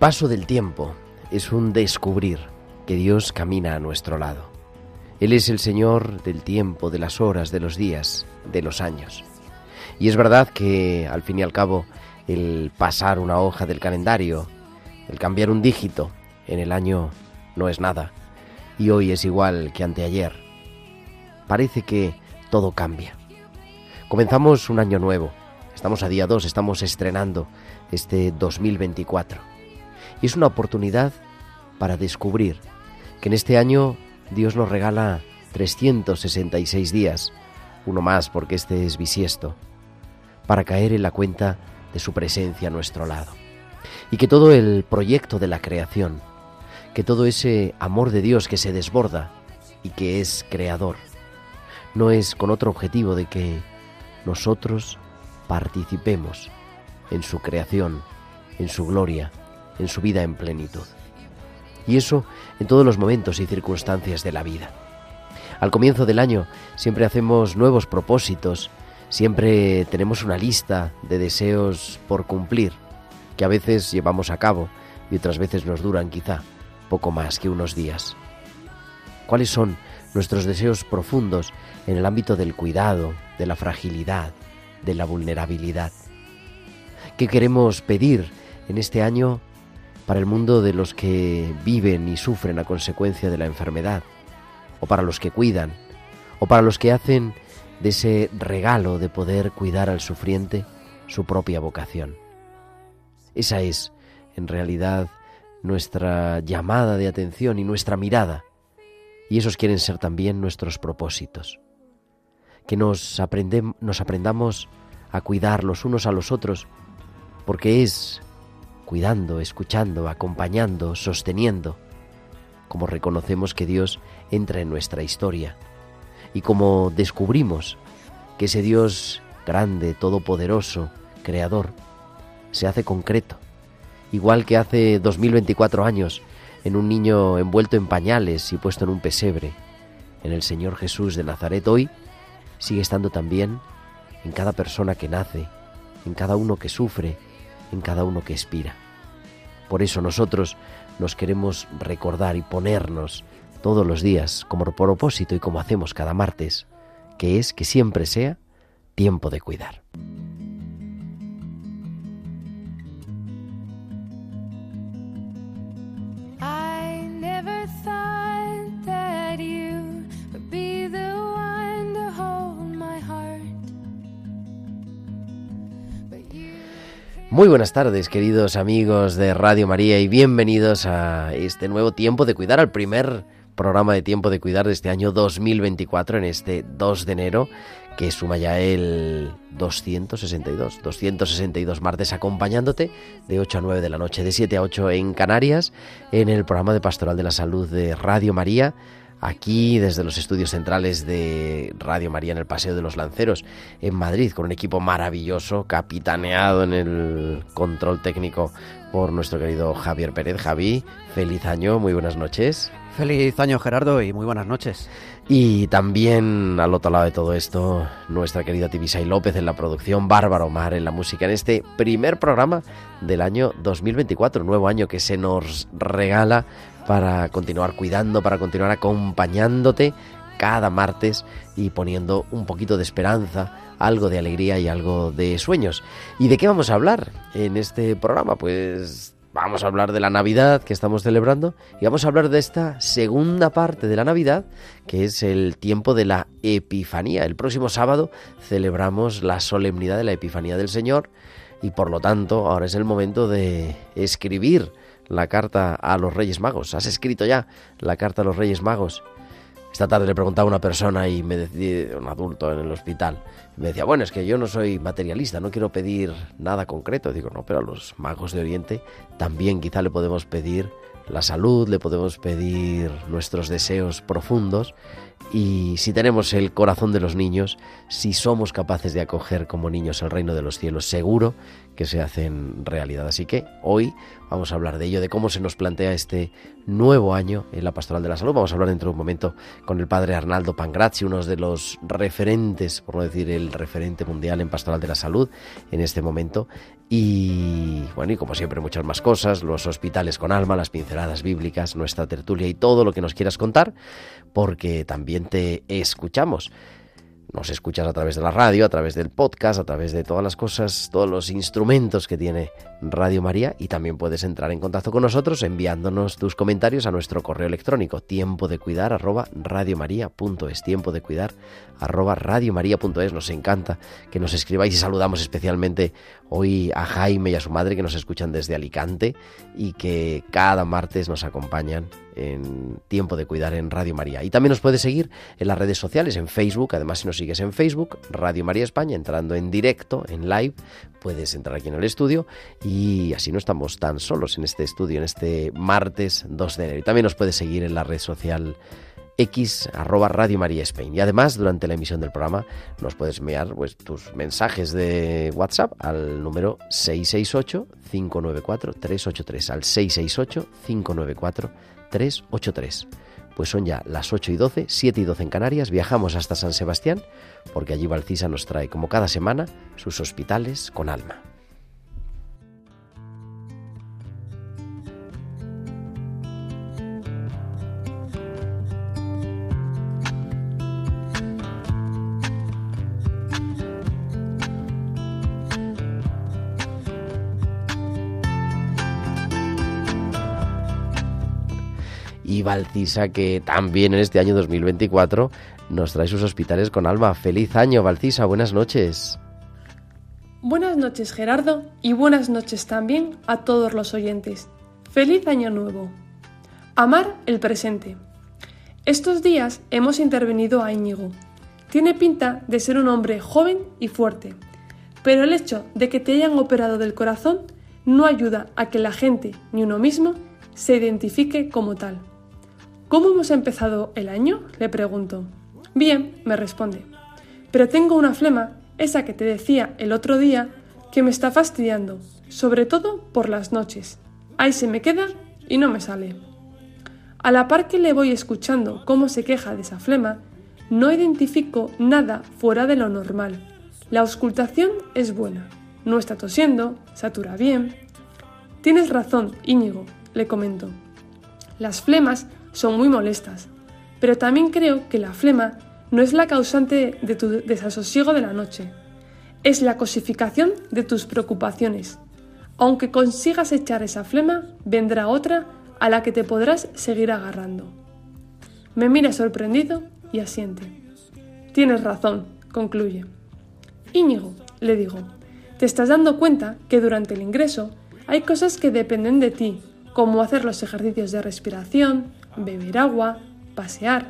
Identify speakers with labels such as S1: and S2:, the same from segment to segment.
S1: Paso del tiempo es un descubrir que Dios camina a nuestro lado. Él es el Señor del tiempo, de las horas, de los días, de los años. Y es verdad que, al fin y al cabo, el pasar una hoja del calendario, el cambiar un dígito en el año no es nada. Y hoy es igual que anteayer. Parece que todo cambia. Comenzamos un año nuevo. Estamos a día 2, estamos estrenando este 2024. Y es una oportunidad para descubrir que en este año Dios nos regala 366 días, uno más porque este es bisiesto, para caer en la cuenta de su presencia a nuestro lado. Y que todo el proyecto de la creación, que todo ese amor de Dios que se desborda y que es creador, no es con otro objetivo de que nosotros participemos en su creación, en su gloria, en su vida en plenitud. Y eso en todos los momentos y circunstancias de la vida. Al comienzo del año siempre hacemos nuevos propósitos, siempre tenemos una lista de deseos por cumplir, que a veces llevamos a cabo y otras veces nos duran quizá poco más que unos días. ¿Cuáles son nuestros deseos profundos en el ámbito del cuidado, de la fragilidad, de la vulnerabilidad? ¿Qué queremos pedir en este año para el mundo de los que viven y sufren a consecuencia de la enfermedad? ¿O para los que cuidan? ¿O para los que hacen de ese regalo de poder cuidar al sufriente su propia vocación? Esa es, en realidad, nuestra llamada de atención y nuestra mirada. Y esos quieren ser también nuestros propósitos. Que nos, nos aprendamos a cuidar los unos a los otros, porque es cuidando, escuchando, acompañando, sosteniendo, como reconocemos que Dios entra en nuestra historia y como descubrimos que ese Dios grande, todopoderoso, creador, se hace concreto, igual que hace 2024 años en un niño envuelto en pañales y puesto en un pesebre, en el Señor Jesús de Nazaret hoy, sigue estando también en cada persona que nace, en cada uno que sufre, en cada uno que expira. Por eso nosotros nos queremos recordar y ponernos todos los días como propósito y como hacemos cada martes, que es que siempre sea tiempo de cuidar. Muy buenas tardes, queridos amigos de Radio María, y bienvenidos a este nuevo tiempo de cuidar, al primer programa de tiempo de cuidar de este año 2024, en este 2 de enero, que suma ya el 262, 262 martes acompañándote de 8 a 9 de la noche, de 7 a 8 en Canarias, en el programa de Pastoral de la Salud de Radio María, aquí desde los estudios centrales de Radio María en el Paseo de los Lanceros en Madrid, con un equipo maravilloso, capitaneado en el control técnico por nuestro querido Javier Pérez. Javi, feliz año, muy buenas noches.
S2: Feliz año Gerardo y muy buenas noches.
S1: Y también al otro lado de todo esto, nuestra querida Tibisay López en la producción, Bárbara Omar en la música, en este primer programa del año 2024, nuevo año que se nos regala para continuar cuidando, para continuar acompañándote cada martes y poniendo un poquito de esperanza, algo de alegría y algo de sueños. ¿Y de qué vamos a hablar en este programa? Pues vamos a hablar de la Navidad que estamos celebrando y vamos a hablar de esta segunda parte de la Navidad, que es el tiempo de la Epifanía. El próximo sábado celebramos la solemnidad de la Epifanía del Señor y por lo tanto ahora es el momento de escribir la carta a los Reyes Magos. ¿Has escrito ya la carta a los Reyes Magos? Esta tarde le preguntaba a una persona y me decía, un adulto en el hospital, me decía, bueno, es que yo no soy materialista, no quiero pedir nada concreto. Digo, no, pero a los magos de Oriente también quizá le podemos pedir la salud, le podemos pedir nuestros deseos profundos y si tenemos el corazón de los niños, si somos capaces de acoger como niños el reino de los cielos, seguro que se hacen realidad. Así que hoy vamos a hablar de ello, de cómo se nos plantea este nuevo año en la Pastoral de la Salud. Vamos a hablar dentro de un momento con el padre Arnaldo Pangrazzi, uno de los referentes, por no decir el referente mundial en Pastoral de la Salud en este momento. Y bueno, y como siempre muchas más cosas, los hospitales con alma, las pinceladas bíblicas, nuestra tertulia y todo lo que nos quieras contar, porque también te escuchamos. Nos escuchas a través de la radio, a través del podcast, a través de todas las cosas, todos los instrumentos que tiene Radio María y también puedes entrar en contacto con nosotros enviándonos tus comentarios a nuestro correo electrónico tiempo de cuidar arroba radiomaria.es tiempo de cuidar arroba radiomaria.es nos encanta que nos escribáis y saludamos especialmente hoy a Jaime y a su madre que nos escuchan desde Alicante y que cada martes nos acompañan en Tiempo de Cuidar en Radio María. Y también nos puedes seguir en las redes sociales, en Facebook, además si nos sigues en Facebook, Radio María España, entrando en directo, en live, puedes entrar aquí en el estudio y así no estamos tan solos en este estudio, en este martes 2 de enero. Y también nos puedes seguir en la red social x arroba María Spain. Y además, durante la emisión del programa, nos puedes enviar pues, tus mensajes de WhatsApp al número 668-594-383. Al 668-594-383. Pues son ya las 8 y 12, 7 y 12 en Canarias. Viajamos hasta San Sebastián, porque allí Valcisa nos trae, como cada semana, sus hospitales con alma. Y Valcisa, que también en este año 2024 nos trae sus hospitales con alma. Feliz año, Valcisa, buenas noches.
S3: Buenas noches, Gerardo, y buenas noches también a todos los oyentes. Feliz año nuevo. Amar el presente. Estos días hemos intervenido a Íñigo. Tiene pinta de ser un hombre joven y fuerte, pero el hecho de que te hayan operado del corazón no ayuda a que la gente, ni uno mismo, se identifique como tal. ¿Cómo hemos empezado el año? le pregunto. Bien, me responde. Pero tengo una flema, esa que te decía el otro día, que me está fastidiando, sobre todo por las noches. Ahí se me queda y no me sale. A la par que le voy escuchando cómo se queja de esa flema, no identifico nada fuera de lo normal. La auscultación es buena, no está tosiendo, satura bien. Tienes razón, Íñigo, le comento. Las flemas son muy molestas, pero también creo que la flema no es la causante de tu desasosiego de la noche, es la cosificación de tus preocupaciones. Aunque consigas echar esa flema, vendrá otra a la que te podrás seguir agarrando. Me mira sorprendido y asiente. Tienes razón, concluye. Íñigo, le digo, te estás dando cuenta que durante el ingreso hay cosas que dependen de ti, como hacer los ejercicios de respiración, beber agua, pasear,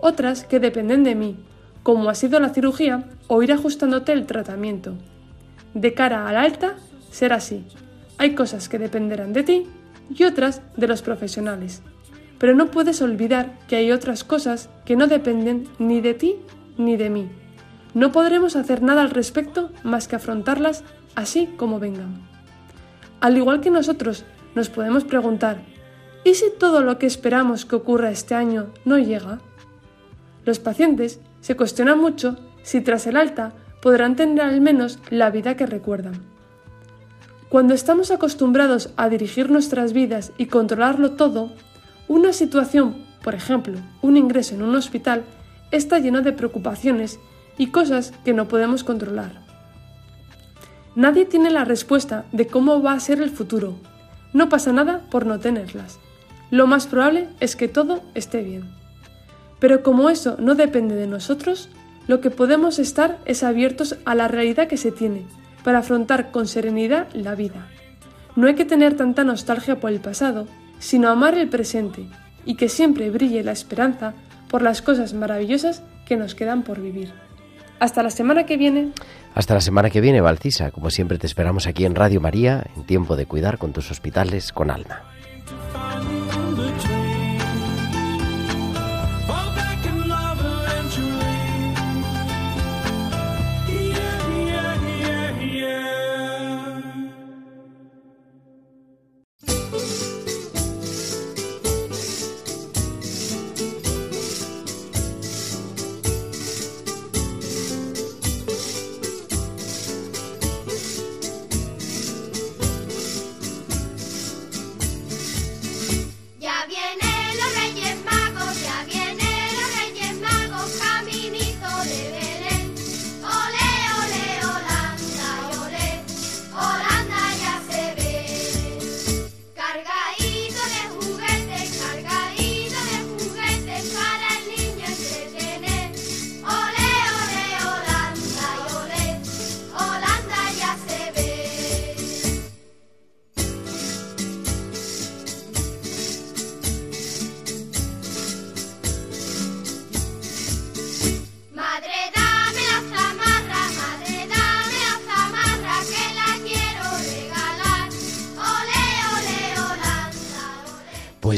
S3: otras que dependen de mí, como ha sido la cirugía o ir ajustándote el tratamiento. De cara al alta, será así. Hay cosas que dependerán de ti y otras de los profesionales. pero no puedes olvidar que hay otras cosas que no dependen ni de ti ni de mí. No podremos hacer nada al respecto más que afrontarlas así como vengan. Al igual que nosotros nos podemos preguntar, ¿y si todo lo que esperamos que ocurra este año no llega? Los pacientes se cuestionan mucho si tras el alta podrán tener al menos la vida que recuerdan. Cuando estamos acostumbrados a dirigir nuestras vidas y controlarlo todo, una situación, por ejemplo, un ingreso en un hospital, está lleno de preocupaciones y cosas que no podemos controlar. Nadie tiene la respuesta de cómo va a ser el futuro. No pasa nada por no tenerlas. Lo más probable es que todo esté bien. Pero como eso no depende de nosotros, lo que podemos estar es abiertos a la realidad que se tiene, para afrontar con serenidad la vida. No hay que tener tanta nostalgia por el pasado, sino amar el presente y que siempre brille la esperanza por las cosas maravillosas que nos quedan por vivir. Hasta la semana que viene.
S1: Hasta la semana que viene, Valcisa. Como siempre te esperamos aquí en Radio María, en tiempo de cuidar con tus hospitales con alma.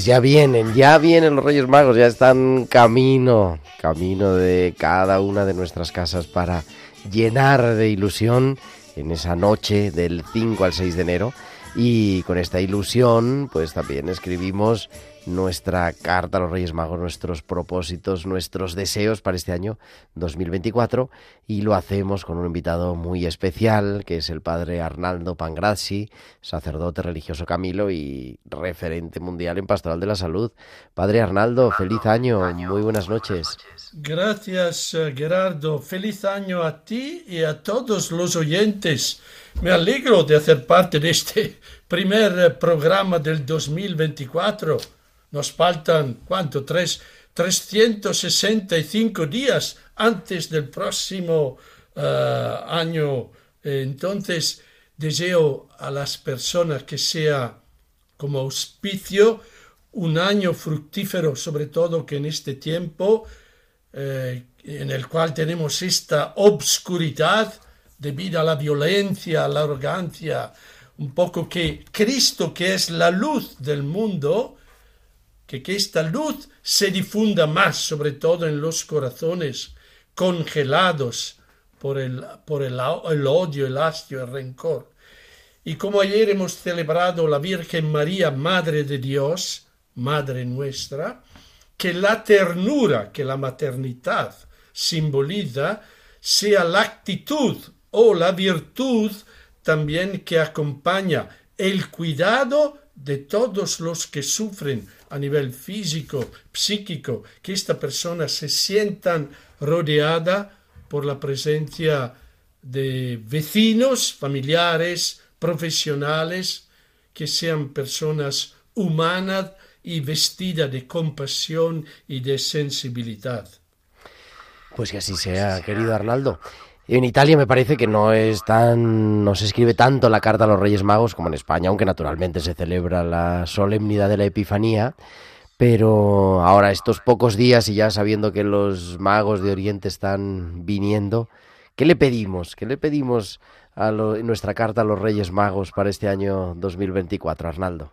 S1: Ya vienen, ya vienen los Reyes Magos, ya están camino, camino de cada una de nuestras casas para llenar de ilusión en esa noche del 5 al 6 de enero. Y con esta ilusión, pues también escribimos nuestra carta a los Reyes Magos, nuestros propósitos, nuestros deseos para este año 2024 y lo hacemos con un invitado muy especial que es el padre Arnaldo Pangrazzi, sacerdote religioso Camilo y referente mundial en pastoral de la salud. Padre Arnaldo, feliz año, muy buenas noches.
S4: Gracias eh, Gerardo, feliz año a ti y a todos los oyentes. Me alegro de hacer parte de este primer eh, programa del 2024 nos faltan, ¿cuánto? Tres, 365 días antes del próximo uh, año. Entonces, deseo a las personas que sea como auspicio un año fructífero, sobre todo que en este tiempo eh, en el cual tenemos esta obscuridad debido a la violencia, a la arrogancia, un poco que Cristo, que es la luz del mundo, que, esta luz se difunda más, sobre todo en los corazones congelados por el, por el, odio, el hastio, el rencor. Y como ayer hemos celebrado la Virgen María, Madre de Dios, Madre nuestra, que la ternura, que la maternidad simboliza, sea la actitud o la virtud también que acompaña el cuidado de todos los que sufren a nivel físico, psíquico, que esta persona se sientan rodeada por la presencia de vecinos, familiares, profesionales, que sean personas humanas y vestidas de compasión y de sensibilidad.
S1: Pues que así sea, querido Arnaldo. En Italia me parece que no es tan, no se escribe tanto la carta a los Reyes Magos como en España, aunque naturalmente se celebra la solemnidad de la Epifanía. Pero ahora estos pocos días y ya sabiendo que los magos de Oriente están viniendo, ¿qué le pedimos? ¿Qué le pedimos a en nuestra carta a los Reyes Magos para este año 2024, Arnaldo?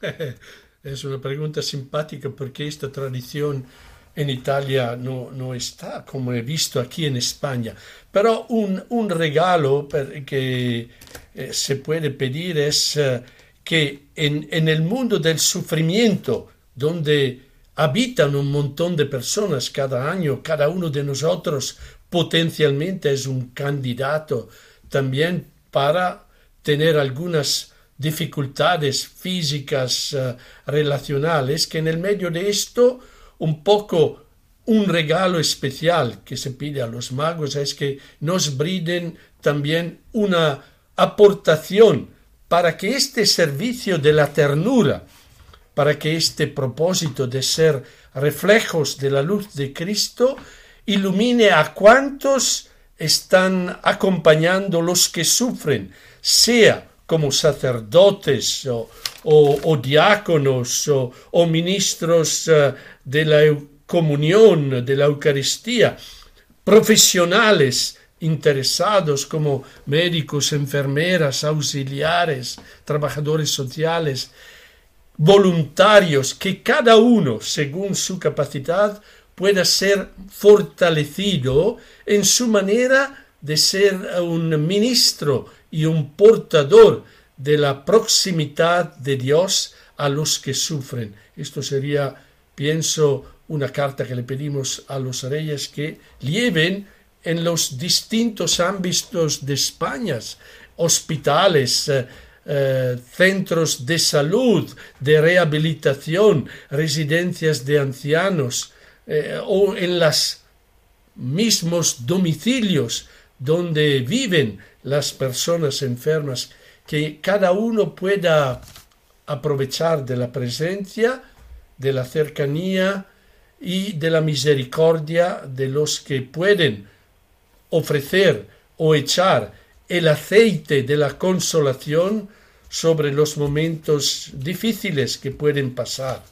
S4: es una pregunta simpática porque esta tradición en Italia no, no está como he visto aquí en España. Pero un, un regalo que eh, se puede pedir es eh, que en, en el mundo del sufrimiento, donde habitan un montón de personas cada año, cada uno de nosotros potencialmente es un candidato también para tener algunas dificultades físicas uh, relacionales, que en el medio de esto un poco un regalo especial que se pide a los magos es que nos brinden también una aportación para que este servicio de la ternura, para que este propósito de ser reflejos de la luz de Cristo ilumine a cuantos están acompañando los que sufren, sea como sacerdotes o, o, diáconos o, ministros uh, de la comunión, de la Eucaristía, profesionales interesados como médicos, enfermeras, auxiliares, trabajadores sociales, voluntarios, que cada uno, según su capacidad, pueda ser fortalecido en su manera de ser un ministro y un portador de la proximidad de Dios a los que sufren. Esto sería, pienso, una carta que le pedimos a los reyes que lleven en los distintos ámbitos de España, hospitales, eh, eh, centros de salud, de rehabilitación, residencias de ancianos eh, o en los mismos domicilios donde viven las personas enfermas, que cada uno pueda aprovechar de la presencia, de la cercanía y de la misericordia de los que pueden ofrecer o echar el aceite de la consolación sobre los momentos difíciles que pueden pasar.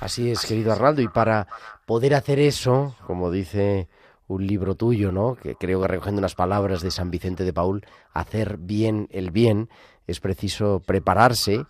S1: Así es, querido Arnaldo, y para poder hacer eso, como dice un libro tuyo, ¿no? Que creo que recogiendo unas palabras de San Vicente de Paul, hacer bien el bien, es preciso prepararse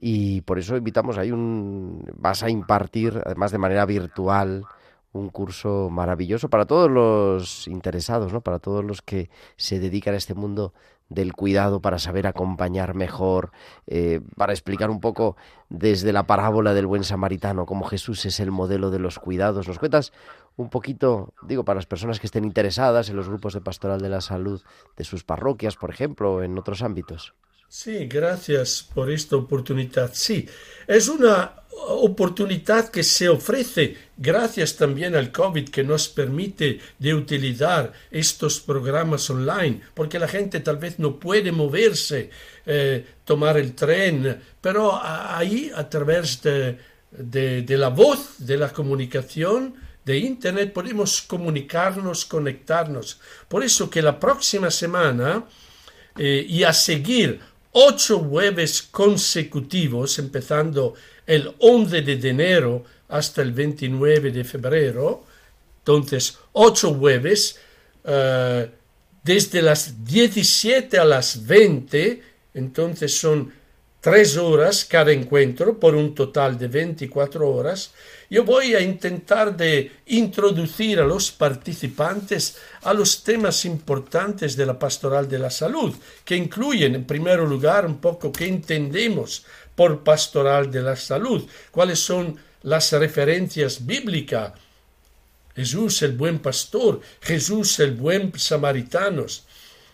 S1: y por eso invitamos ahí un vas a impartir además de manera virtual un curso maravilloso para todos los interesados, ¿no? Para todos los que se dedican a este mundo del cuidado para saber acompañar mejor, eh, para explicar un poco desde la parábola del buen samaritano cómo Jesús es el modelo de los cuidados. ¿Nos cuentas un poquito, digo, para las personas que estén interesadas en los grupos de pastoral de la salud de sus parroquias, por ejemplo, o en otros ámbitos?
S4: Sí, gracias por esta oportunidad. Sí, es una oportunidad que se ofrece gracias también al COVID que nos permite de utilizar estos programas online, porque la gente tal vez no puede moverse, eh, tomar el tren, pero ahí a través de, de, la voz, de la comunicación, de Internet podemos comunicarnos, conectarnos. Por eso que la próxima semana eh, y a seguir ocho jueves consecutivos, empezando el 11 de enero hasta el 29 de febrero, entonces ocho jueves, eh, desde las 17 a las 20, entonces son tres horas cada encuentro por un total de 24 horas, yo voy a intentar de introducir a los participantes a los temas importantes de la pastoral de la salud, que incluyen en primer lugar un poco qué entendemos por pastoral de la salud, cuáles son las referencias bíblicas. Jesús el buen pastor, Jesús el buen samaritano,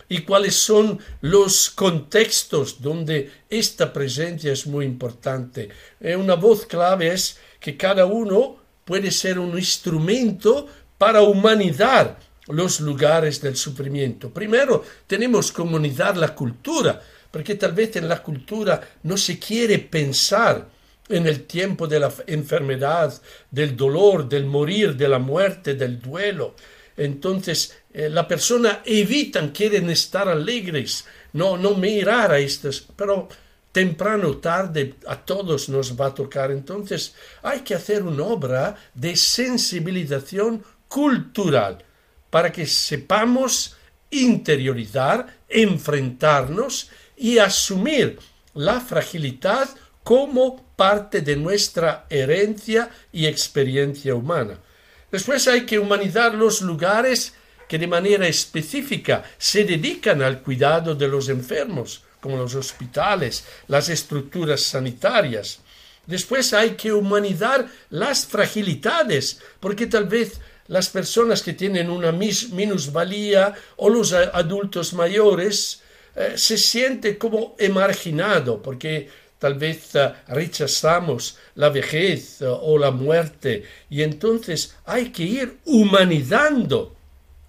S4: y cuáles son los contextos donde esta presencia es muy importante. Eh, una voz clave es que cada uno puede ser un instrumento para humanizar los lugares del sufrimiento. Primero, tenemos que humanizar la cultura, porque tal vez en la cultura no se quiere pensar en el tiempo de la enfermedad, del dolor, del morir, de la muerte, del duelo. Entonces, eh, la persona evitan, quieren estar alegres, no, no mirar a estas, pero temprano o tarde a todos nos va a tocar. Entonces hay que hacer una obra de sensibilización cultural para que sepamos interiorizar, enfrentarnos y asumir la fragilidad como parte de nuestra herencia y experiencia humana. Después hay que humanizar los lugares que de manera específica se dedican al cuidado de los enfermos, como los hospitales, las estructuras sanitarias. Después hay que humanizar las fragilidades, porque tal vez las personas que tienen una minusvalía o los adultos mayores eh, se sienten como emarginado, porque tal vez uh, rechazamos la vejez uh, o la muerte, y entonces hay que ir humanizando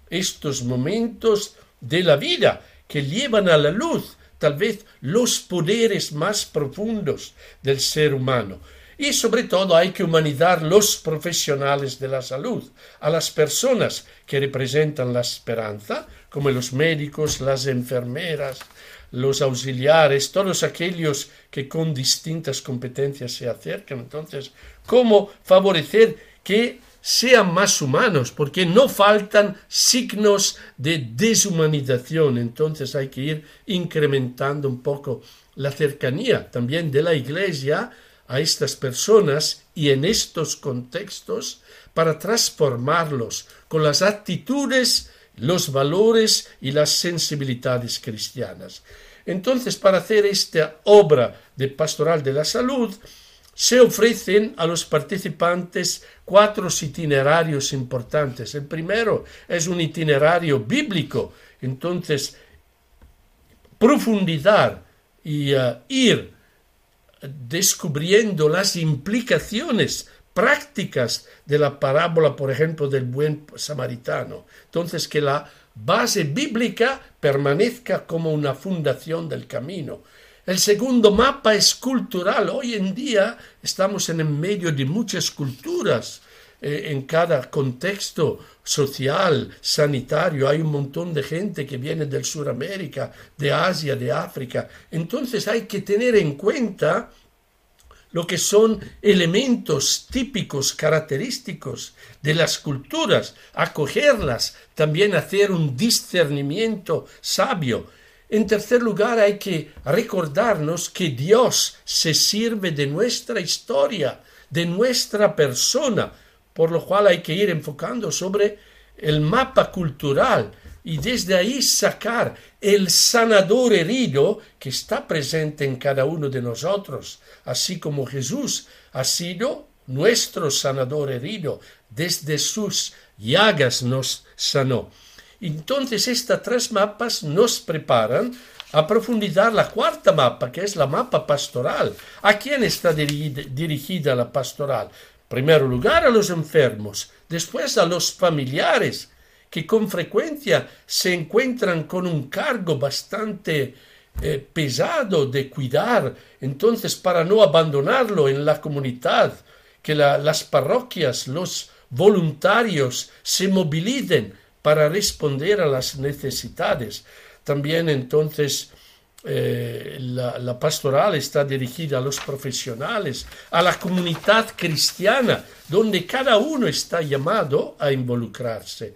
S4: estos momentos de la vida que llevan a la luz tal vez los poderes más profundos del ser humano. Y sobre todo hay que humanizar los profesionales de la salud, a las personas que representan la esperanza, como los médicos, las enfermeras, los auxiliares, todos aquellos que con distintas competencias se acercan. Entonces, ¿cómo favorecer que sean más humanos? Porque no faltan signos de deshumanización. Entonces hay que ir incrementando un poco la cercanía también de la Iglesia a estas personas y en estos contextos para transformarlos con las actitudes los valores y las sensibilidades cristianas. Entonces, para hacer esta obra de pastoral de la salud, se ofrecen a los participantes cuatro itinerarios importantes. El primero es un itinerario bíblico, entonces profundizar y uh, ir descubriendo las implicaciones prácticas de la parábola, por ejemplo, del buen samaritano. Entonces, que la base bíblica permanezca como una fundación del camino. El segundo mapa es cultural. Hoy en día estamos en el medio de muchas culturas. Eh, en cada contexto social, sanitario, hay un montón de gente que viene del Suramérica, de Asia, de África. Entonces hay que tener en cuenta lo que son elementos típicos, característicos de las culturas, acogerlas, también hacer un discernimiento sabio. En tercer lugar, hay que recordarnos que Dios se sirve de nuestra historia, de nuestra persona, por lo cual hay que ir enfocando sobre el mapa cultural, y desde ahí sacar el sanador herido que está presente en cada uno de nosotros, así como Jesús ha sido nuestro sanador herido, desde sus llagas nos sanó. Entonces estas tres mapas nos preparan a profundizar la cuarta mapa, que es la mapa pastoral. ¿A quién está dirigida la pastoral? En primer lugar a los enfermos, después a los familiares, que con frecuencia se encuentran con un cargo bastante eh, pesado de cuidar, entonces para no abandonarlo en la comunidad, que las parroquias, los voluntarios se movilicen para responder a las necesidades. También entonces eh, la, la, pastoral está dirigida a los profesionales, a la comunidad cristiana, donde cada uno está llamado a involucrarse.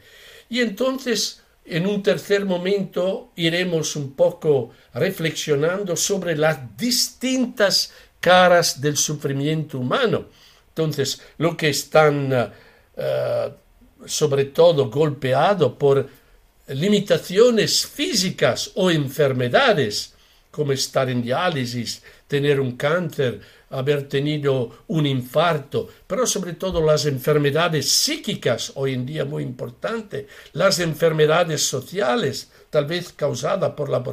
S4: Y entonces, en un tercer momento, iremos un poco reflexionando sobre las distintas caras del sufrimiento humano. Entonces, lo que están eh, sobre todo golpeado por limitaciones físicas o enfermedades, como estar en diálisis, tener un cáncer, haber tenido un infarto, pero sobre todo las enfermedades psíquicas, hoy en día muy importante, las enfermedades sociales, tal vez causadas por la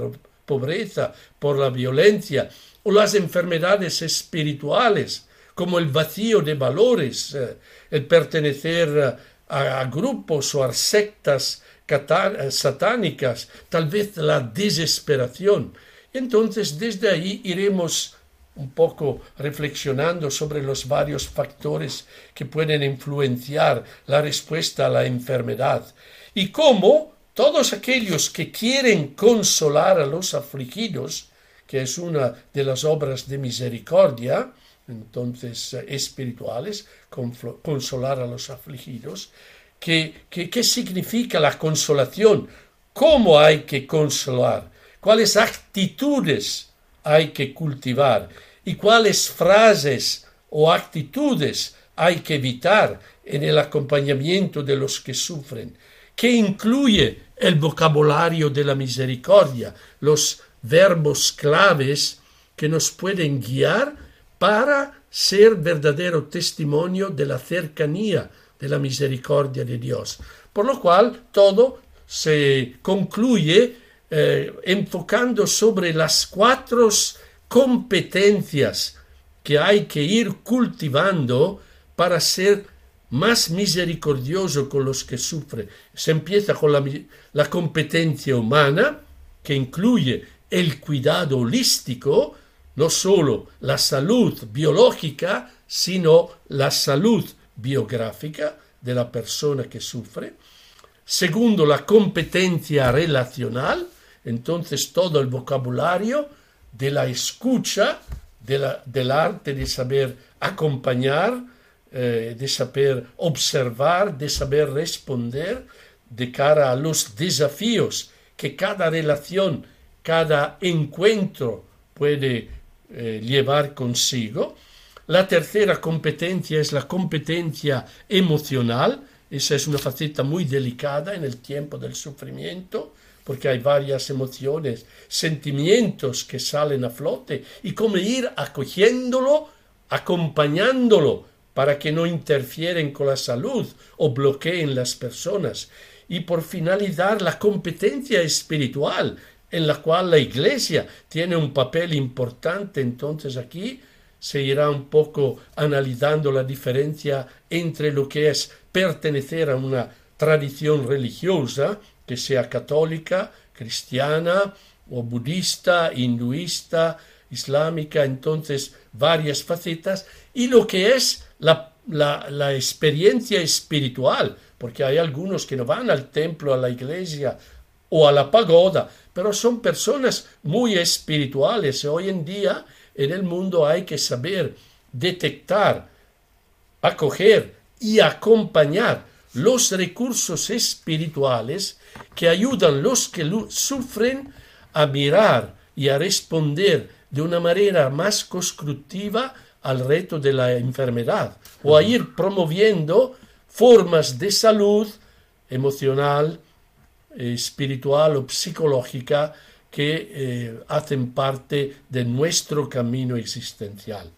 S4: pobreza, por la violencia, o las enfermedades espirituales, como el vacío de valores, eh, el pertenecer eh, a, grupos o a sectas satánicas, tal vez la desesperación. Entonces, desde ahí iremos un poco reflexionando sobre los varios factores que pueden influenciar la respuesta a la enfermedad y cómo todos aquellos que quieren consolar a los afligidos, que es una de las obras de misericordia, entonces eh, espirituales, consolar a los afligidos, ¿qué significa la consolación? ¿Cómo hay que consolar? ¿Cuáles actitudes hay que cultivar? Y cuáles frases o actitudes hay que evitar en el acompañamiento de los que sufren, que incluye el vocabulario de la misericordia, los verbos claves que nos pueden guiar para ser verdadero testimonio de la cercanía de la misericordia de Dios. Por lo cual todo se concluye eh, enfocando sobre las cuatro competencias que hay que ir cultivando para ser más misericordioso con los que sufren. Se empieza con la, competencia humana, que incluye el cuidado holístico, no solo la salud biológica, sino la salud biográfica de la persona que sufre. Segundo, la competencia relacional, entonces todo el vocabulario de la escucha, del arte de saber acompañar, eh, de saber observar, de saber responder de cara a los desafíos que cada relación, cada encuentro puede eh, llevar consigo. La tercera competencia es la competencia emocional. Esa es una faceta muy delicada en el tiempo del sufrimiento, porque hay varias emociones, sentimientos que salen a flote, y cómo ir acogiéndolo, acompañándolo, para que no interfieren con la salud o bloqueen las personas. Y por finalidad, la competencia espiritual, en la cual la Iglesia tiene un papel importante. Entonces aquí se irá un poco analizando la diferencia entre lo que es pertenecer a una tradición religiosa, que sea católica, cristiana o budista, hinduista, islámica, entonces varias facetas, y lo que es la, la, experiencia espiritual, porque hay algunos que no van al templo, a la iglesia o a la pagoda, pero son personas muy espirituales. Hoy en día en el mundo hay que saber detectar, acoger y acompañar los recursos espirituales que ayudan los que sufren a mirar y a responder de una manera más constructiva al reto de la enfermedad o a ir promoviendo formas de salud emocional, espiritual o psicológica que eh, hacen parte de nuestro camino existencial.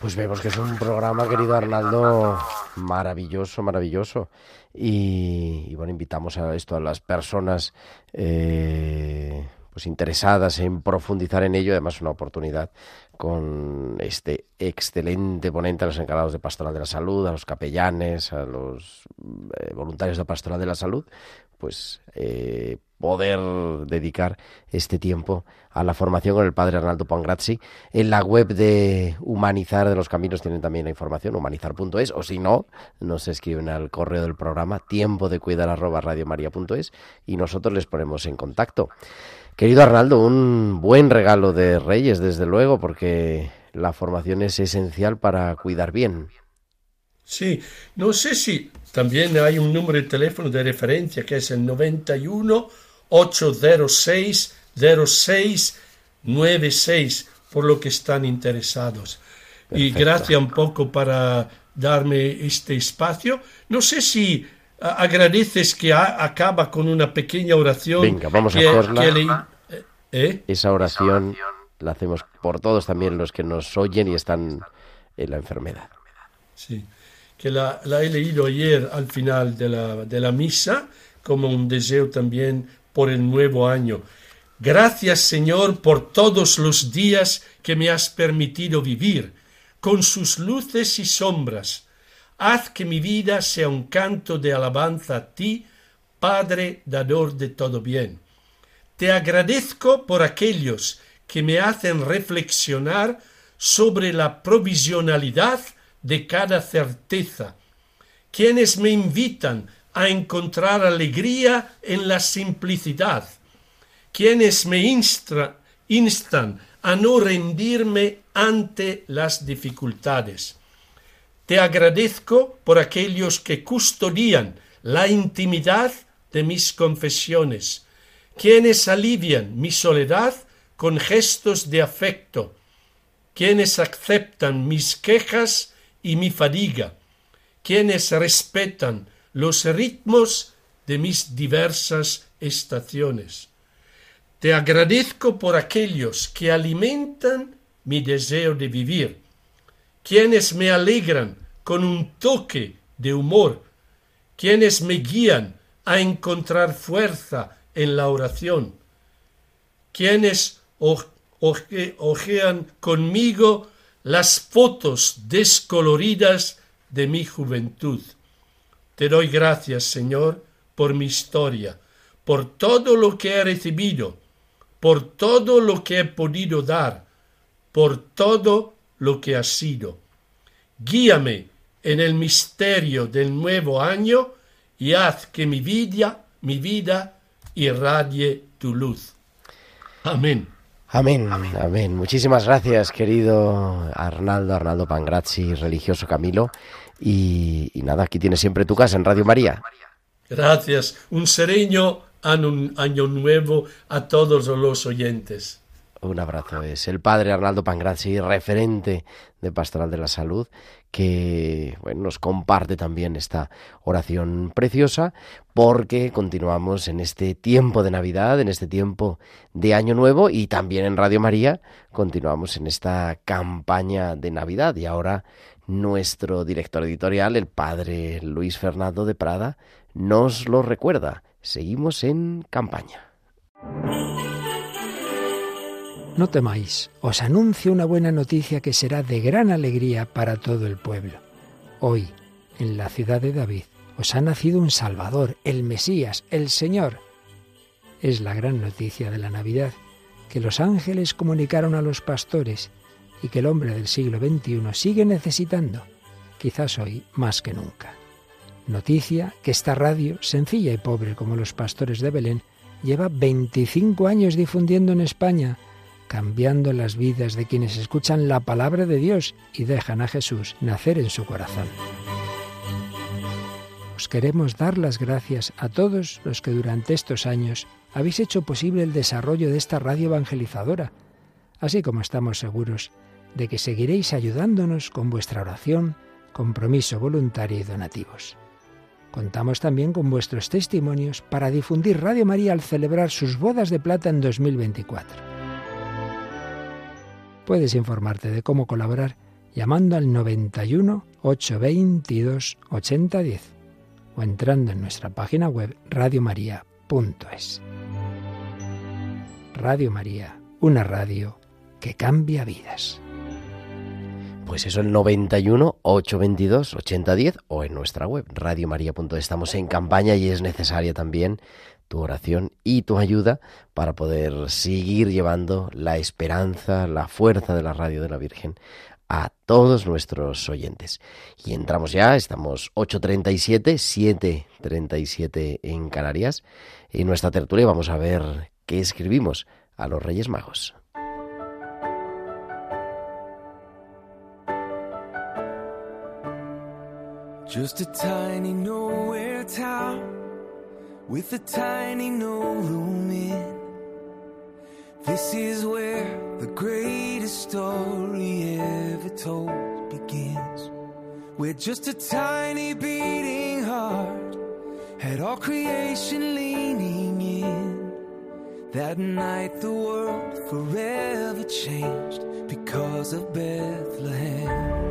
S1: Pues vemos que es un programa, querido Arnaldo, maravilloso, maravilloso. Y, bueno, invitamos a esto a las personas eh, pues interesadas en profundizar en ello, además una oportunidad con este excelente ponente a los encargados de Pastoral de la Salud, a los capellanes, a los eh, voluntarios de Pastoral de la Salud, pues eh, poder dedicar este tiempo a la formación con el padre Arnaldo Pangrazzi. En la web de Humanizar de los Caminos tienen también la información, humanizar.es, o si no, nos escriben al correo del programa tiempo de cuidar arroba y nosotros les ponemos en contacto. Querido Arnaldo, un buen regalo de Reyes, desde luego, porque la formación es esencial para cuidar bien.
S4: Sí, no sé si también hay un número de teléfono de referencia que es el 91 806 0696 por lo que están interesados. Y gracias un poco para darme este espacio. No sé si agradeces que acaba con una pequeña oración.
S1: Venga, vamos a hacerla. Eh, ¿eh? Esa oración la hacemos por todos también los que nos oyen y están en la enfermedad.
S4: Sí, que la, he leído ayer al final de la, de la misa como un deseo también por el nuevo año. Gracias Señor por todos los días que me has permitido vivir, con sus luces y sombras Haz que mi vida sea un canto de alabanza a ti, Padre dador de todo bien. Te agradezco por aquellos que me hacen reflexionar sobre la provisionalidad de cada certeza, quienes me invitan a encontrar alegría en la simplicidad, quienes me instan a no rendirme ante las dificultades. Te agradezco por aquellos que custodian la intimidad de mis confesiones, quienes alivian mi soledad con gestos de afecto, quienes aceptan mis quejas y mi fadiga, quienes respetan los ritmos de mis diversas estaciones. Te agradezco por aquellos que alimentan mi deseo de vivir, quienes me alegran con un toque de humor, quienes me guían a encontrar fuerza en la oración, quienes ojean conmigo las fotos descoloridas de mi juventud. Te doy gracias, Señor, por mi historia, por todo lo que he recibido, por todo lo que he podido dar, por todo lo que ha sido. Guíame en el misterio del nuevo año y haz que mi vida, mi vida irradie tu luz. Amén.
S1: Amén, amén, Muchísimas gracias, querido Arnaldo, Arnaldo Pangrazzi, religioso Camilo. Y, y, nada, aquí tienes siempre tu casa en Radio María.
S4: Gracias. Un sereno año nuevo a todos los oyentes.
S1: Un abrazo. Es el padre Arnaldo Pangrazzi, referente de Pastoral de la Salud, que bueno, nos comparte también esta oración preciosa, porque continuamos en este tiempo de Navidad, en este tiempo de Año Nuevo, y también en Radio María continuamos en esta campaña de Navidad. Y ahora nuestro director editorial, el padre Luis Fernando de Prada, nos lo recuerda. Seguimos en campaña.
S5: No temáis, os anuncio una buena noticia que será de gran alegría para todo el pueblo. Hoy, en la ciudad de David, os ha nacido un Salvador, el Mesías, el Señor. Es la gran noticia de la Navidad, que los ángeles comunicaron a los pastores y que el hombre del siglo XXI sigue necesitando, quizás hoy más que nunca. Noticia que esta radio, sencilla y pobre como los pastores de Belén, lleva 25 años difundiendo en España cambiando las vidas de quienes escuchan la palabra de Dios y dejan a Jesús nacer en su corazón. Os queremos dar las gracias a todos los que durante estos años habéis hecho posible el desarrollo de esta radio evangelizadora, así como estamos seguros de que seguiréis ayudándonos con vuestra oración, compromiso voluntario y donativos. Contamos también con vuestros testimonios para difundir Radio María al celebrar sus bodas de plata en 2024. Puedes informarte de cómo colaborar llamando al 91 822 8010 o entrando en nuestra página web radiomaria.es. Radio María, una radio que cambia vidas.
S1: Pues eso, el 91 822 8010 o en nuestra web radiomaria.es. Estamos en campaña y es necesaria también tu oración y tu ayuda para poder seguir llevando la esperanza, la fuerza de la radio de la Virgen a todos nuestros oyentes. Y entramos ya, estamos 8.37, 7.37 en Canarias. En nuestra tertulia vamos a ver qué escribimos a los Reyes Magos. Just a tiny nowhere town. With a tiny no room in. This is where the greatest story ever told begins. Where just a tiny beating heart had all creation leaning in. That night the world forever changed because of Bethlehem.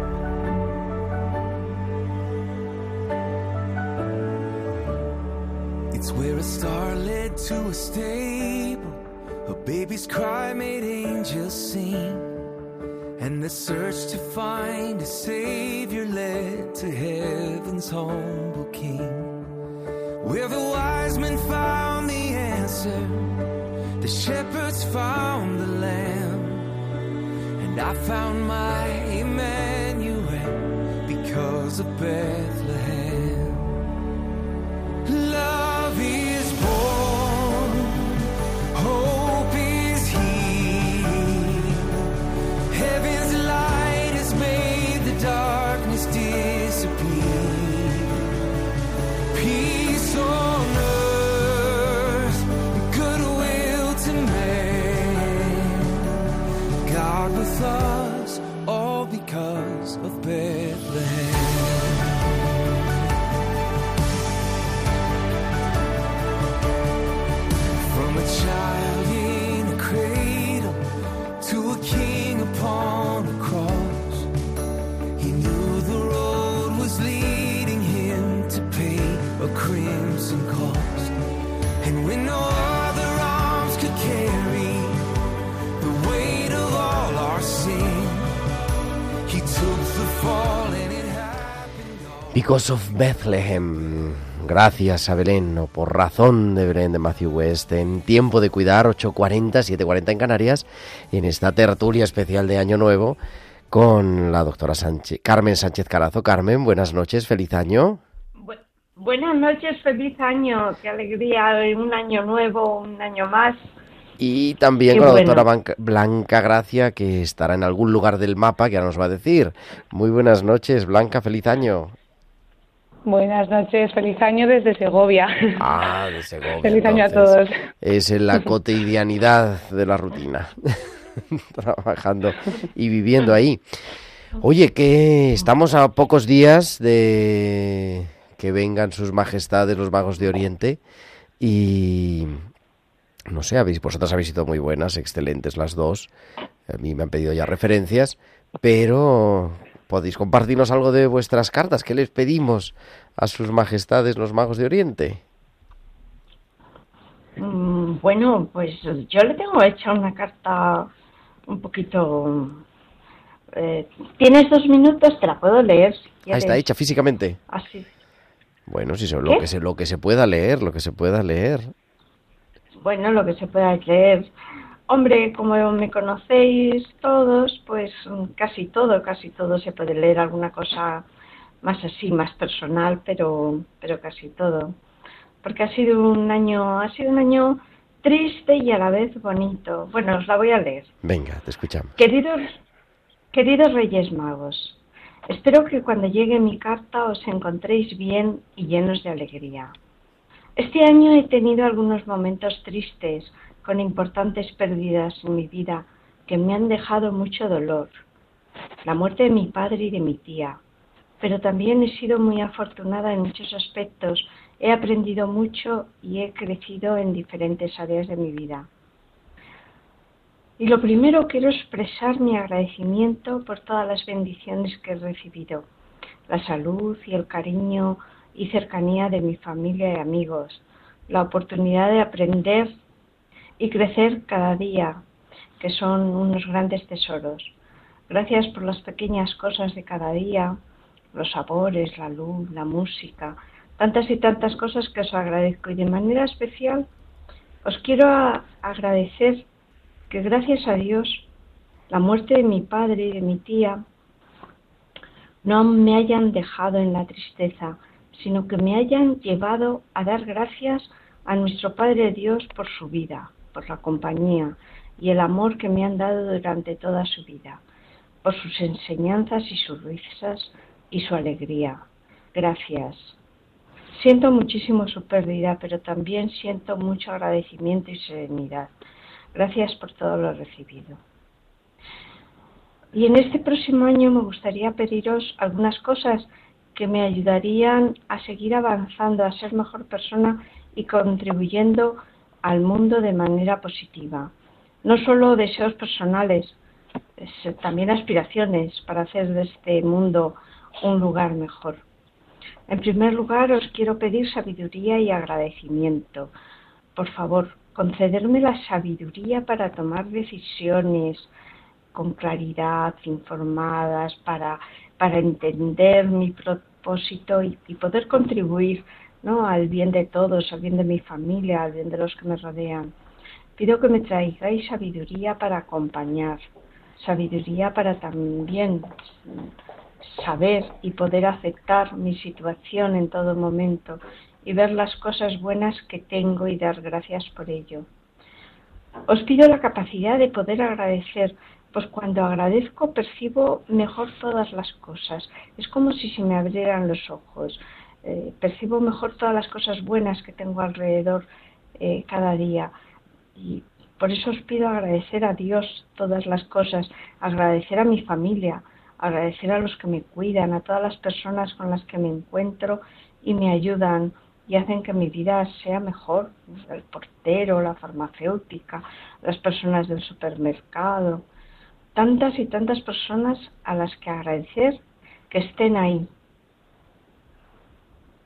S1: Where a star led to a stable. A baby's cry made angels sing. And the search to find a savior led to heaven's humble king. Where the wise men found the answer, the shepherds found the lamb. And I found my Emmanuel because of Bethlehem. Because of Bethlehem. Gracias a Belén, o por razón de Belén de Matthew West, en tiempo de cuidar, 8.40, 7.40 en Canarias, en esta tertulia especial de Año Nuevo, con la doctora Sánchez, Carmen Sánchez Carazo. Carmen, buenas noches, feliz año.
S6: buenas noches, feliz año, qué alegría, un año nuevo, un año más.
S1: Y también con la doctora Blanca Gracia, que estará en algún lugar del mapa, que ahora nos va a decir. Muy buenas noches, Blanca, feliz año.
S7: Buenas noches, feliz año desde Segovia.
S1: Ah, de Segovia.
S7: feliz año a todos.
S1: Es en la cotidianidad de la rutina, trabajando y viviendo ahí. Oye, que estamos a pocos días de que vengan sus majestades los magos de Oriente y no sé, habéis, vosotras habéis sido muy buenas, excelentes las dos. A mí me han pedido ya referencias, pero ¿podéis compartirnos algo de vuestras cartas? ¿Qué les pedimos a sus majestades los magos de Oriente?
S6: Mm, bueno, pues yo le tengo hecha una carta un poquito... Eh, ¿Tienes dos minutos? Te la puedo leer.
S1: ah, está hecha físicamente.
S6: Así.
S1: Bueno, si lo que se lo que se pueda leer, lo que se pueda leer
S6: bueno, lo que se pueda leer. Hombre, como me conocéis todos, pues casi todo, casi todo se puede leer alguna cosa más así, más personal, pero, pero casi todo. Porque ha sido un año, ha sido un año triste y a la vez bonito. Bueno, os la voy a leer.
S1: Venga, te escuchamos.
S6: Queridos, queridos Reyes Magos, espero que cuando llegue mi carta os encontréis bien y llenos de alegría. Este año he tenido algunos momentos tristes, con importantes pérdidas en mi vida que me han dejado mucho dolor. La muerte de mi padre y de mi tía. Pero también he sido muy afortunada en muchos aspectos. He aprendido mucho y he crecido en diferentes áreas de mi vida. Y lo primero quiero expresar mi agradecimiento por todas las bendiciones que he recibido. La salud y el cariño y cercanía de mi familia y amigos, la oportunidad de aprender y crecer cada día, que son unos grandes tesoros. Gracias por las pequeñas cosas de cada día, los sabores, la luz, la música, tantas y tantas cosas que os agradezco. Y de manera especial os quiero agradecer que gracias a Dios la muerte de mi padre y de mi tía no me hayan dejado en la tristeza, sino que me hayan llevado a dar gracias a nuestro Padre Dios por su vida, por la compañía y el amor que me han dado durante toda su vida, por sus enseñanzas y sus risas y su alegría. Gracias. Siento muchísimo su pérdida, pero también siento mucho agradecimiento y serenidad. Gracias por todo lo recibido. Y en este próximo año me gustaría pediros algunas cosas que me ayudarían a seguir avanzando, a ser mejor persona y contribuyendo al mundo de manera positiva. No solo deseos personales, también aspiraciones para hacer de este mundo un lugar mejor. En primer lugar, os quiero pedir sabiduría y agradecimiento. Por favor, concederme la sabiduría para tomar decisiones con claridad, informadas, para para entender mi propósito y, poder contribuir ¿no? al bien de todos, al bien de mi familia, al bien de los que me rodean. Pido que me traigáis sabiduría para acompañar, sabiduría para también saber y poder aceptar mi situación en todo momento y ver las cosas buenas que tengo y dar gracias por ello. Os pido la capacidad de poder agradecer pues cuando agradezco percibo mejor todas las cosas. Es como si se me abrieran los ojos. Eh, percibo mejor todas las cosas buenas que tengo alrededor eh, cada día. Y por eso os pido agradecer a Dios todas las cosas, agradecer a mi familia, agradecer a los que me cuidan, a todas las personas con las que me encuentro y me ayudan y hacen que mi vida sea mejor. El portero, la farmacéutica, las personas del supermercado, tantas y tantas personas a las que agradecer que estén ahí.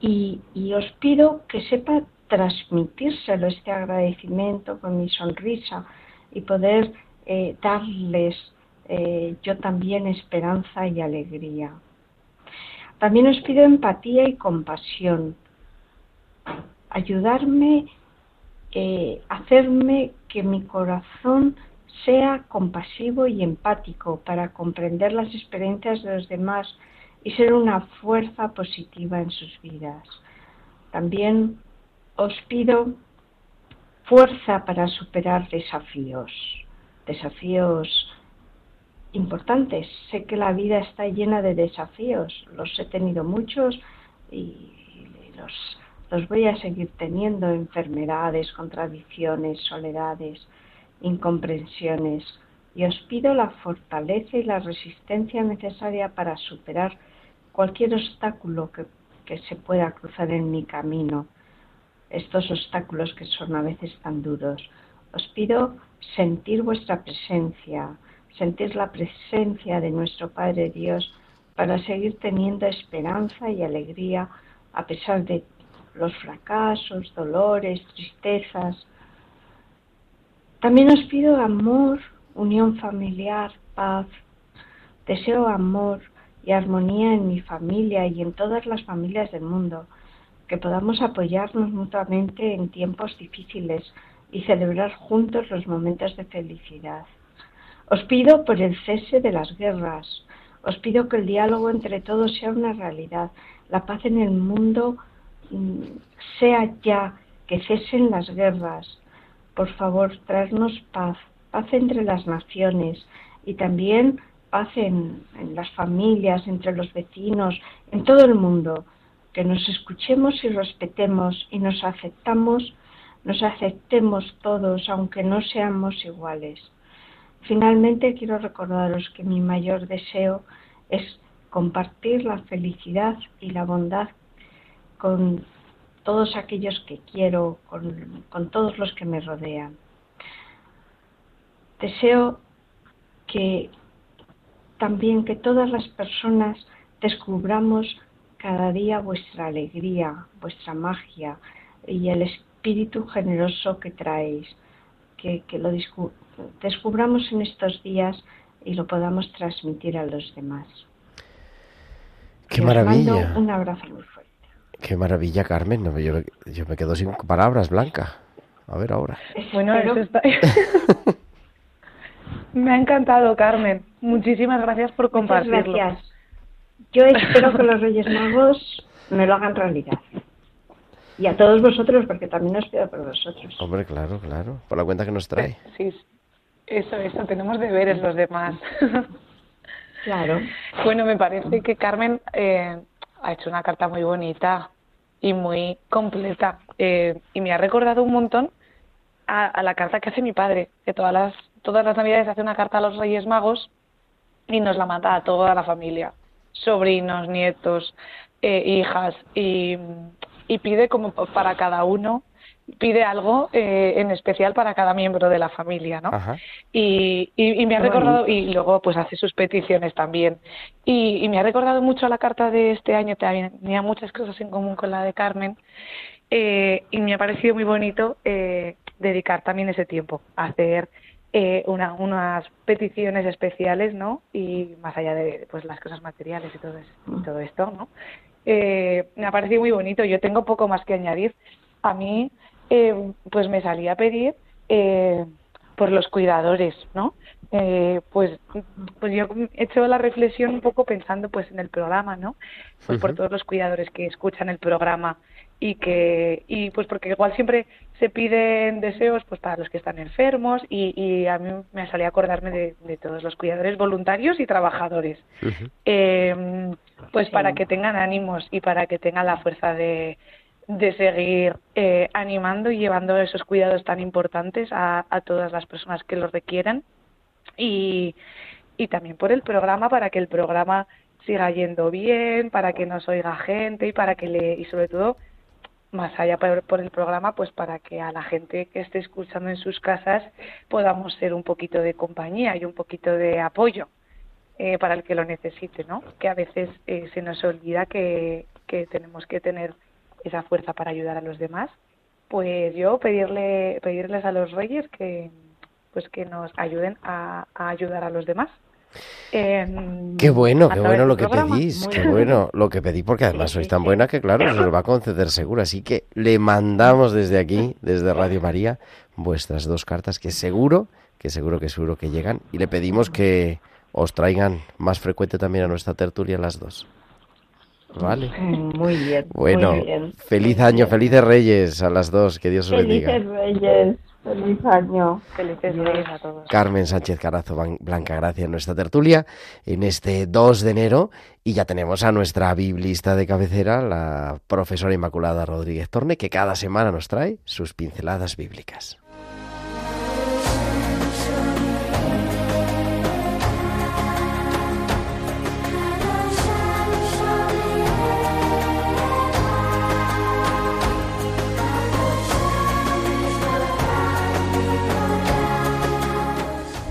S6: Y, os pido que sepa transmitírselo este agradecimiento con mi sonrisa y poder eh, darles eh, yo también esperanza y alegría. También os pido empatía y compasión. Ayudarme, eh, hacerme que mi corazón sea compasivo y empático para comprender las experiencias de los demás y ser una fuerza positiva en sus vidas. También os pido fuerza para superar desafíos, desafíos importantes. Sé que la vida está llena de desafíos, los he tenido muchos y los, los voy a seguir teniendo, enfermedades, contradicciones, soledades, incomprensiones. Y os pido la fortaleza y la resistencia necesaria para superar cualquier obstáculo que, que se pueda cruzar en mi camino, estos obstáculos que son a veces tan duros. Os pido sentir vuestra presencia, sentir la presencia de nuestro Padre Dios para seguir teniendo esperanza y alegría a pesar de los fracasos, dolores, tristezas. También os pido amor, unión familiar, paz. Deseo amor armonía en mi familia y en todas las familias del mundo, que podamos apoyarnos mutuamente en tiempos difíciles y celebrar juntos los momentos de felicidad. Os pido por el cese de las guerras. Os pido que el diálogo entre todos sea una realidad. La paz en el mundo mm, sea ya, que cesen las guerras. Por favor, traernos paz, paz entre las naciones y también paz en, las familias, entre los vecinos, en todo el mundo. Que nos escuchemos y respetemos y nos aceptamos, nos aceptemos todos, aunque no seamos iguales. Finalmente quiero recordaros que mi mayor deseo es compartir la felicidad y la bondad con todos aquellos que quiero, con, todos los que me rodean. Deseo que también que todas las personas descubramos cada día vuestra alegría, vuestra magia y el espíritu generoso que traéis, que, que lo descubramos en estos días y lo podamos transmitir a los demás.
S1: Qué maravilla.
S6: un abrazo muy fuerte.
S1: Qué maravilla, Carmen. Yo, yo, me quedo sin palabras, Blanca. A ver ahora.
S7: Bueno, eso está... me ha encantado, Carmen. Muchísimas gracias por compartirlo.
S6: Muchas gracias. Yo espero que los Reyes Magos me lo hagan realidad. Y a todos vosotros, porque también os pido por vosotros.
S1: Hombre, claro, claro. Por la cuenta que nos trae.
S7: Sí, eso, eso. Tenemos deberes los demás.
S6: Claro.
S7: Bueno, me parece que Carmen eh, ha hecho una carta muy bonita y muy completa. Eh, y me ha recordado un montón a, a, la carta que hace mi padre, que todas las, todas las navidades hace una carta a los Reyes Magos y nos la manda a toda la familia, sobrinos, nietos, eh, hijas, y, y pide como para cada uno pide algo eh, en especial para cada miembro de la familia, ¿no? Y, y, y, me ha recordado, y luego pues hace sus peticiones también. Y, y, me ha recordado mucho la carta de este año, tenía muchas cosas en común con la de Carmen, eh, y me ha parecido muy bonito eh, dedicar también ese tiempo a hacer eh, una, unas peticiones especiales, ¿no? Y más allá de pues las cosas materiales y todo, y todo esto, ¿no? Eh, me ha parecido muy bonito. Yo tengo poco más que añadir. A mí eh, pues me salí a pedir eh, por los cuidadores, ¿no? Eh, pues, pues yo he hecho la reflexión un poco pensando pues en el programa, ¿no? Pues uh -huh. por todos los cuidadores que escuchan el programa y que y pues porque igual siempre se piden deseos pues para los que están enfermos y, y a mí me salía a acordarme de, de, todos los cuidadores voluntarios y trabajadores uh -huh. eh, pues sí. para que tengan ánimos y para que tengan la fuerza de de seguir eh, animando y llevando esos cuidados tan importantes a, a todas las personas que los requieran y, y también por el programa para que el programa siga yendo bien, para que nos oiga gente y para que le y sobre todo más allá por, el programa, pues para que a la gente que esté escuchando en sus casas podamos ser un poquito de compañía y un poquito de apoyo eh, para el que lo necesite, ¿no? Que a veces eh, se nos olvida que, que tenemos que tener esa fuerza para ayudar a los demás, pues yo pedirle, pedirles a los reyes que pues que nos ayuden a ayudar a los demás en-
S1: Qué bueno, qué bueno lo que
S7: programa.
S1: pedís,
S7: Muy
S1: qué
S7: bien.
S1: bueno lo que pedí, porque además
S7: Sí,
S1: sois
S7: sí,
S1: tan
S7: sí.
S1: buena que claro, se os va a conceder seguro. Así que le mandamos desde aquí, desde Radio María, vuestras dos cartas que seguro, que seguro que seguro que llegan. Y le pedimos que os traigan más frecuente también a nuestra tertulia las dos. ¿Vale?
S6: Muy bien.
S1: Bueno,
S6: muy bien.
S1: feliz año, felices Reyes a las dos, que Dios os bendiga.
S6: Felices Reyes. Feliz año.
S7: Felices Reyes a todos.
S1: Carmen Sánchez Carazo Blanca Gracia en nuestra tertulia en este 2 de enero y ya tenemos a nuestra biblista de cabecera, la profesora Inmaculada Rodríguez Torne, que cada semana nos trae sus pinceladas bíblicas.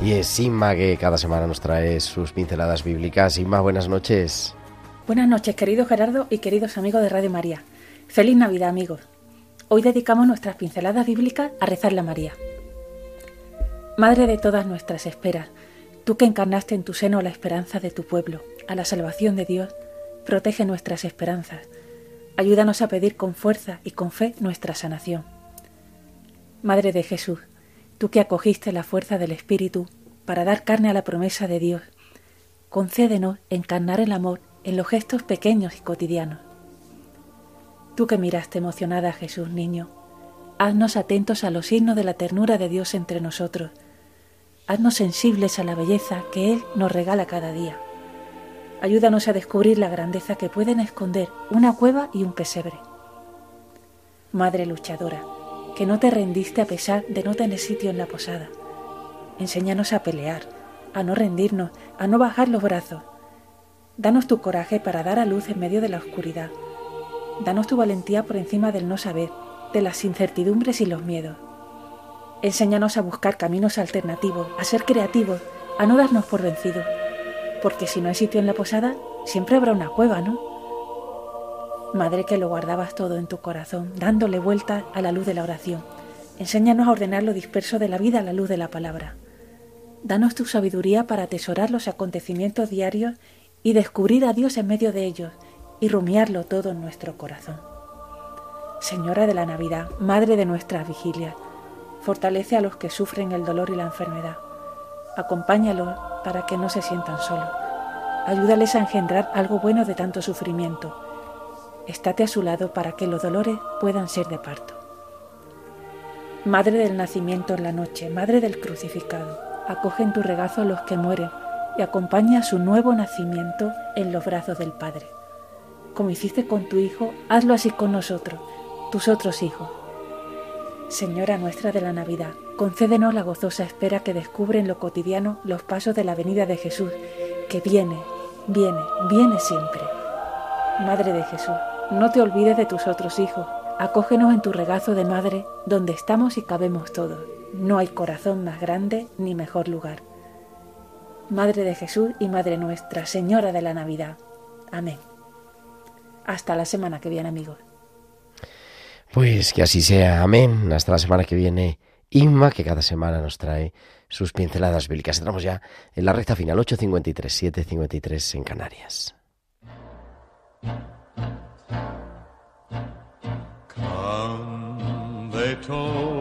S1: Y es Inma que cada semana nos trae sus pinceladas bíblicas. Inma, buenas noches.
S8: Buenas noches, querido Gerardo y queridos amigos de Radio María. Feliz Navidad, amigos. Hoy dedicamos nuestras pinceladas bíblicas a rezarle a María. Madre de todas nuestras esperas, tú que encarnaste en tu seno la esperanza de tu pueblo, a la salvación de Dios, protege nuestras esperanzas. Ayúdanos a pedir con fuerza y con fe nuestra sanación. Madre de Jesús, tú que acogiste la fuerza del Espíritu para dar carne a la promesa de Dios, concédenos encarnar el amor en los gestos pequeños y cotidianos. Tú que miraste emocionada a Jesús niño, haznos atentos a los signos de la ternura de Dios entre nosotros. Haznos sensibles a la belleza que Él nos regala cada día. Ayúdanos a descubrir la grandeza que pueden esconder una cueva y un pesebre. Madre luchadora, que no te rendiste a pesar de no tener sitio en la posada. Enséñanos a pelear, a no rendirnos, a no bajar los brazos. Danos tu coraje para dar a luz en medio de la oscuridad. Danos tu valentía por encima del no saber, de las incertidumbres y los miedos. Enséñanos a buscar caminos alternativos, a ser creativos, a no darnos por vencidos. Porque si no hay sitio en la posada, siempre habrá una cueva, ¿no? Madre que lo guardabas todo en tu corazón, dándole vuelta a la luz de la oración. Enséñanos a ordenar lo disperso de la vida a la luz de la palabra. Danos tu sabiduría para atesorar los acontecimientos diarios y descubrir a Dios en medio de ellos y rumiarlo todo en nuestro corazón. Señora de la Navidad, Madre de nuestras vigilias, fortalece a los que sufren el dolor y la enfermedad. Acompáñalos para que no se sientan solos. Ayúdales a engendrar algo bueno de tanto sufrimiento. Estate a su lado para que los dolores puedan ser de parto. Madre del nacimiento en la noche, Madre del crucificado, acoge en tu regazo a los que mueren y acompaña su nuevo nacimiento en los brazos del Padre. Como hiciste con tu Hijo, hazlo así con nosotros, tus otros hijos. Señora nuestra de la Navidad, concédenos la gozosa espera que descubre en lo cotidiano los pasos de la venida de Jesús, que viene, viene, viene siempre. Madre de Jesús, no te olvides de tus otros hijos, acógenos en tu regazo de madre, donde estamos y cabemos todos. No hay corazón más grande ni mejor lugar. Madre de Jesús y Madre nuestra, Señora de la Navidad. Amén. Hasta la semana que viene, amigos.
S1: Pues que así sea, amén. Hasta la semana que viene, Inma, que cada semana nos trae sus pinceladas bíblicas. Entramos ya en la recta final, 8.53, 7.53 en Canarias.
S9: Come, they told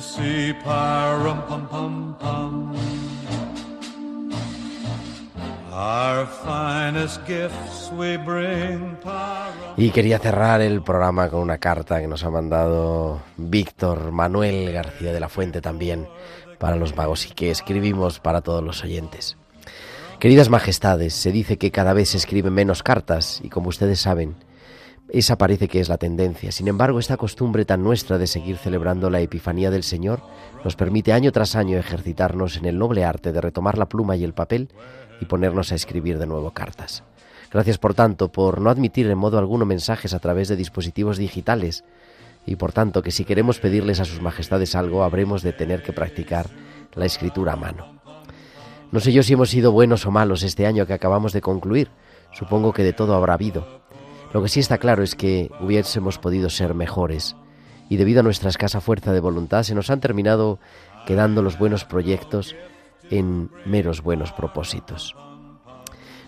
S9: see.
S1: Y quería cerrar el programa con una carta que nos ha mandado Víctor Manuel García de la Fuente también para los magos y que escribimos para todos los oyentes. Queridas majestades, se dice que cada vez se escriben menos cartas y como ustedes saben, esa parece que es la tendencia. Sin embargo, esta costumbre tan nuestra de seguir celebrando la Epifanía del Señor nos permite año tras año ejercitarnos en el noble arte de retomar la pluma y el papel y ponernos a escribir de nuevo cartas. Gracias, por tanto, por no admitir en modo alguno mensajes a través de dispositivos digitales y, por tanto, que si queremos pedirles a sus majestades algo, habremos de tener que practicar la escritura a mano. No sé yo si hemos sido buenos o malos este año que acabamos de concluir, supongo que de todo habrá habido, Lo que sí está claro es que hubiésemos podido ser mejores y debido a nuestra escasa fuerza de voluntad se nos han terminado quedando los buenos proyectos en meros buenos propósitos.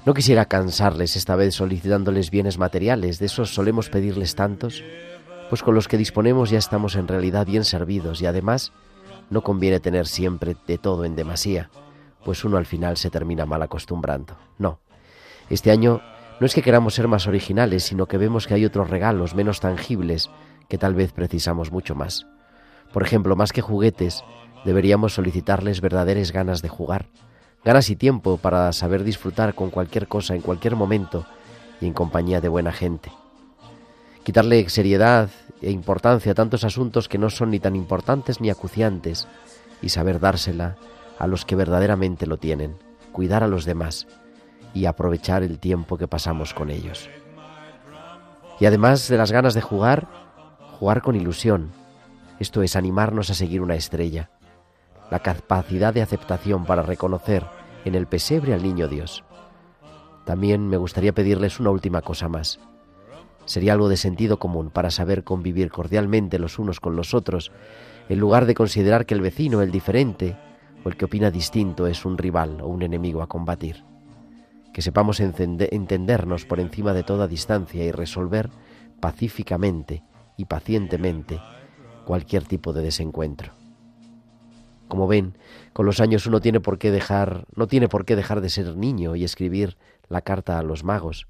S1: No quisiera cansarles esta vez solicitándoles bienes materiales, de esos solemos pedirles tantos, pues con los que disponemos ya estamos en realidad bien servidos y además no conviene tener siempre de todo en demasía, pues uno al final se termina mal acostumbrando. No, este año no es que queramos ser más originales, sino que vemos que hay otros regalos menos tangibles que tal vez precisamos mucho más. Por ejemplo, más que juguetes, deberíamos solicitarles verdaderas ganas de jugar, ganas y tiempo para saber disfrutar con cualquier cosa en cualquier momento y en compañía de buena gente. Quitarle seriedad e importancia a tantos asuntos que no son ni tan importantes ni acuciantes y saber dársela a los que verdaderamente lo tienen, cuidar a los demás y aprovechar el tiempo que pasamos con ellos. Y además de las ganas de jugar, jugar con ilusión, esto es animarnos a seguir una estrella, la capacidad de aceptación para reconocer en el pesebre al niño Dios. También me gustaría pedirles una última cosa más. Sería algo de sentido común para saber convivir cordialmente los unos con los otros, en lugar de considerar que el vecino, el diferente, o el que opina distinto es un rival o un enemigo a combatir que sepamos entendernos por encima de toda distancia y resolver pacíficamente y pacientemente cualquier tipo de desencuentro. Como ven, con los años uno tiene por qué dejar, no tiene por qué dejar de ser niño y escribir la carta a los magos,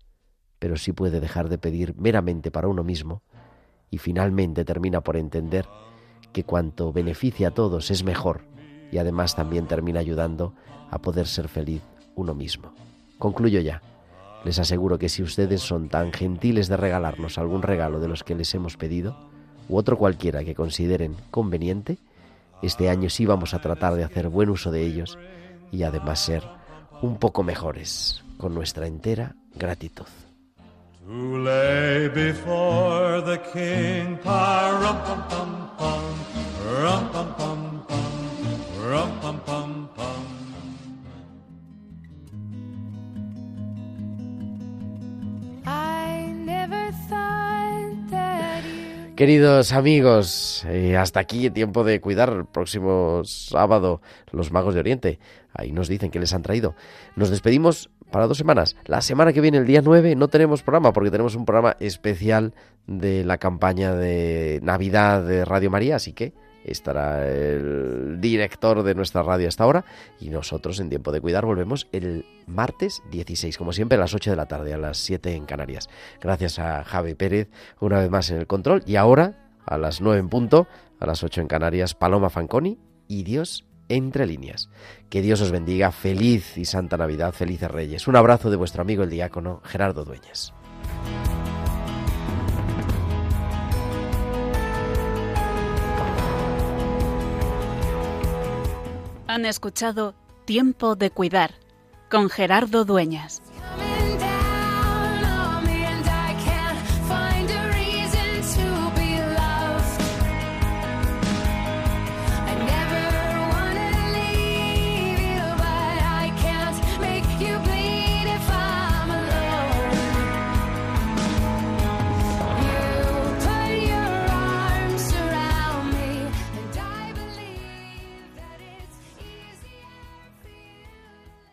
S1: pero sí puede dejar de pedir meramente para uno mismo y finalmente termina por entender que cuanto beneficia a todos es mejor y además también termina ayudando a poder ser feliz uno mismo. Concluyo ya. Les aseguro que si ustedes son tan gentiles de regalarnos algún regalo de los que les hemos pedido, u otro cualquiera que consideren conveniente, este año sí vamos a tratar de hacer buen uso de ellos y además ser un poco mejores, con nuestra entera gratitud. Queridos amigos, eh, hasta aquí tiempo de cuidar el próximo sábado los magos de Oriente. Ahí nos dicen que les han traído. Nos despedimos para dos semanas. La semana que viene, el día 9, no tenemos programa porque tenemos un programa especial de la campaña de Navidad de Radio María, así que estará el director de nuestra radio hasta ahora y nosotros en tiempo de cuidar volvemos el martes 16, como siempre a las 8 de la tarde, a las 7 en Canarias. Gracias a Javi Pérez una vez más en el control y ahora a las 9 en punto, a las 8 en Canarias, Paloma Fanconi y Dios entre líneas. Que Dios os bendiga, feliz y santa Navidad, felices Reyes. Un abrazo de vuestro amigo el diácono Gerardo Dueñas.
S10: Han escuchado Tiempo de Cuidar con Gerardo Dueñas.